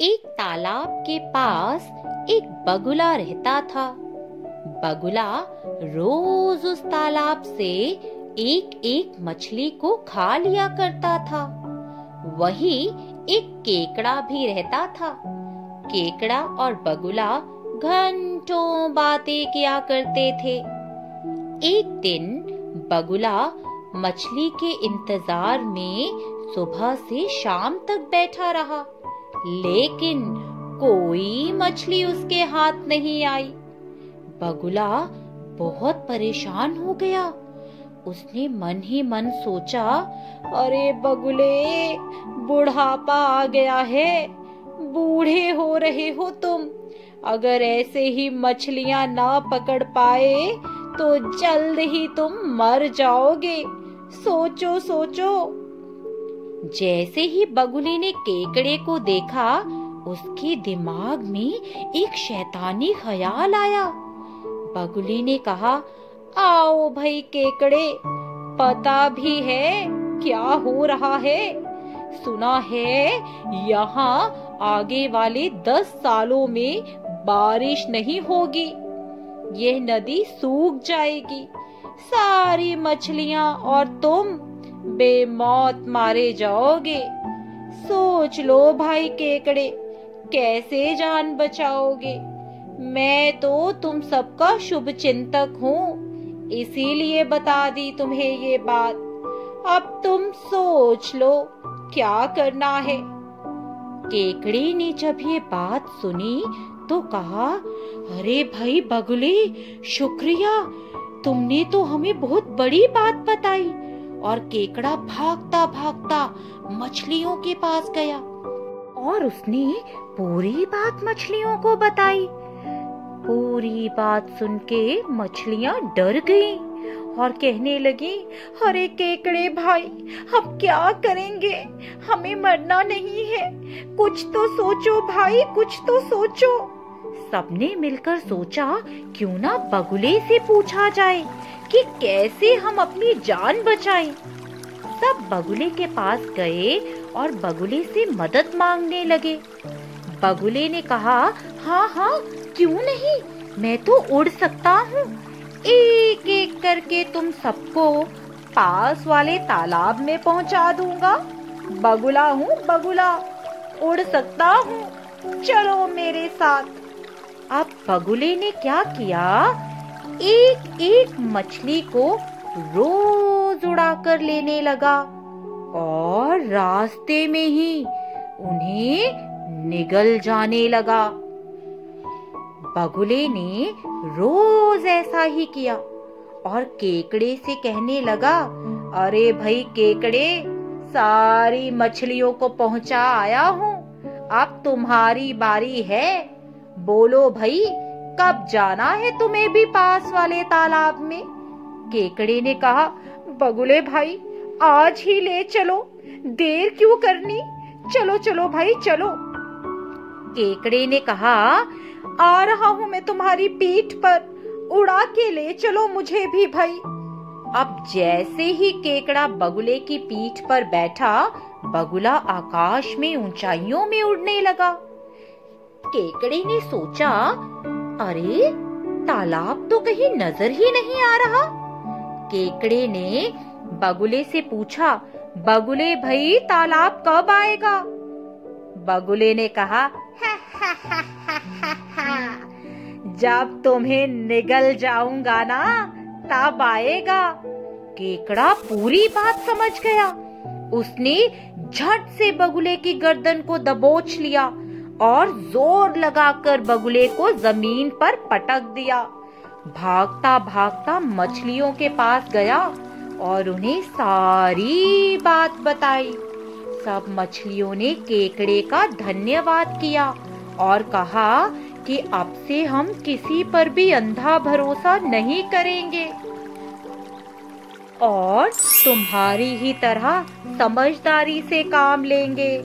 एक तालाब के पास एक बगुला रहता था। बगुला रोज उस तालाब से एक एक मछली को खा लिया करता था। वही एक केकड़ा भी रहता था। केकड़ा और बगुला घंटों बातें किया करते थे। एक दिन बगुला मछली के इंतज़ार में सुबह से शाम तक बैठा रहा। लेकिन कोई मछली उसके हाथ नहीं आई। बगुला बहुत परेशान हो गया। उसने मन ही मन सोचा, अरे बगुले, बुढ़ापा आ गया है, बूढ़े हो रहे हो तुम। अगर ऐसे ही मछलियाँ ना पकड़ पाए तो जल्द ही तुम मर जाओगे। सोचो सोचो जैसे ही बगुले ने केकड़े को देखा, उसके दिमाग में एक शैतानी ख्याल आया। बगुले ने कहा, आओ भाई केकड़े, पता भी है क्या हो रहा है? सुना है यहाँ आगे वाले दस सालों में बारिश नहीं होगी। यह नदी सूख जाएगी। सारी मछलियाँ और तुम बेमौत मारे जाओगे। सोच लो भाई केकड़े, कैसे जान बचाओगे? मैं तो तुम सबका शुभ चिंतक हूँ, इसीलिए बता दी तुम्हें ये बात। अब तुम सोच लो, क्या करना है? केकड़ी ने जब ये बात सुनी तो कहा, अरे भाई बगुले, शुक्रिया, तुमने तो हमें बहुत बड़ी बात बताई। और केकड़ा भागता भागता मछलियों के पास गया। और उसने पूरी बात मछलियों को बताई। पूरी बात सुन के मछलियाँ डर गईं और कहने लगी, अरे केकड़े भाई, हम क्या करेंगे? हमें मरना नहीं है। कुछ तो सोचो भाई, कुछ तो सोचो। सबने मिलकर सोचा, क्यों ना बगुले से पूछा जाए? कि कैसे हम अपनी जान बचाएँ। सब बगुले के पास गए और बगुले से मदद मांगने लगे। बगुले ने कहा हाँ हाँ क्यों नहीं? मैं तो उड़ सकता हूँ। एक एक करके तुम सबको पास वाले तालाब में पहुँचा दूँगा। बगुला हूँ, बगुला, उड़ सकता हूँ। चलो मेरे साथ। अब बगुले ने क्या किया? एक एक मछली को रोज उड़ाकर लेने लगा और रास्ते में ही उन्हें निगल जाने लगा। बगुले ने रोज ऐसा ही किया और केकड़े से कहने लगा, अरे भाई केकड़े, सारी मछलियों को पहुँचा आया हूँ। अब तुम्हारी बारी है। बोलो भाई कब जाना है तुम्हें भी पास वाले तालाब में? केकड़े ने कहा, बगुले भाई, आज ही ले चलो। देर क्यों करनी? चलो चलो भाई, चलो। केकड़े ने कहा, आ रहा हूँ मैं तुम्हारी पीठ पर। उड़ा के ले चलो मुझे भी भाई। अब जैसे ही केकड़ा बगुले की पीठ पर बैठा, बगुला आकाश में ऊंचाइयों में उड़ने लगा। केकड़े ने सोचा अरे, तालाब तो कहीं नज़र ही नहीं आ रहा। केकड़े ने बगुले से पूछा, बगुले भाई, तालाब कब आएगा? बगुले ने कहा। जब तुम्हें निगल जाऊँगा ना, तब आएगा। केकड़ा पूरी बात समझ गया। उसने झट से बगुले की गर्दन को दबोच लिया। और ज़ोर लगाकर बगुले को ज़मीन पर पटक दिया। भागता भागता मछलियों के पास गया और उन्हें सारी बात बताई। सब मछलियों ने केकड़े का धन्यवाद किया और कहा कि अब से हम किसी पर भी अंधा भरोसा नहीं करेंगे। और तुम्हारी ही तरह समझदारी से काम लेंगे।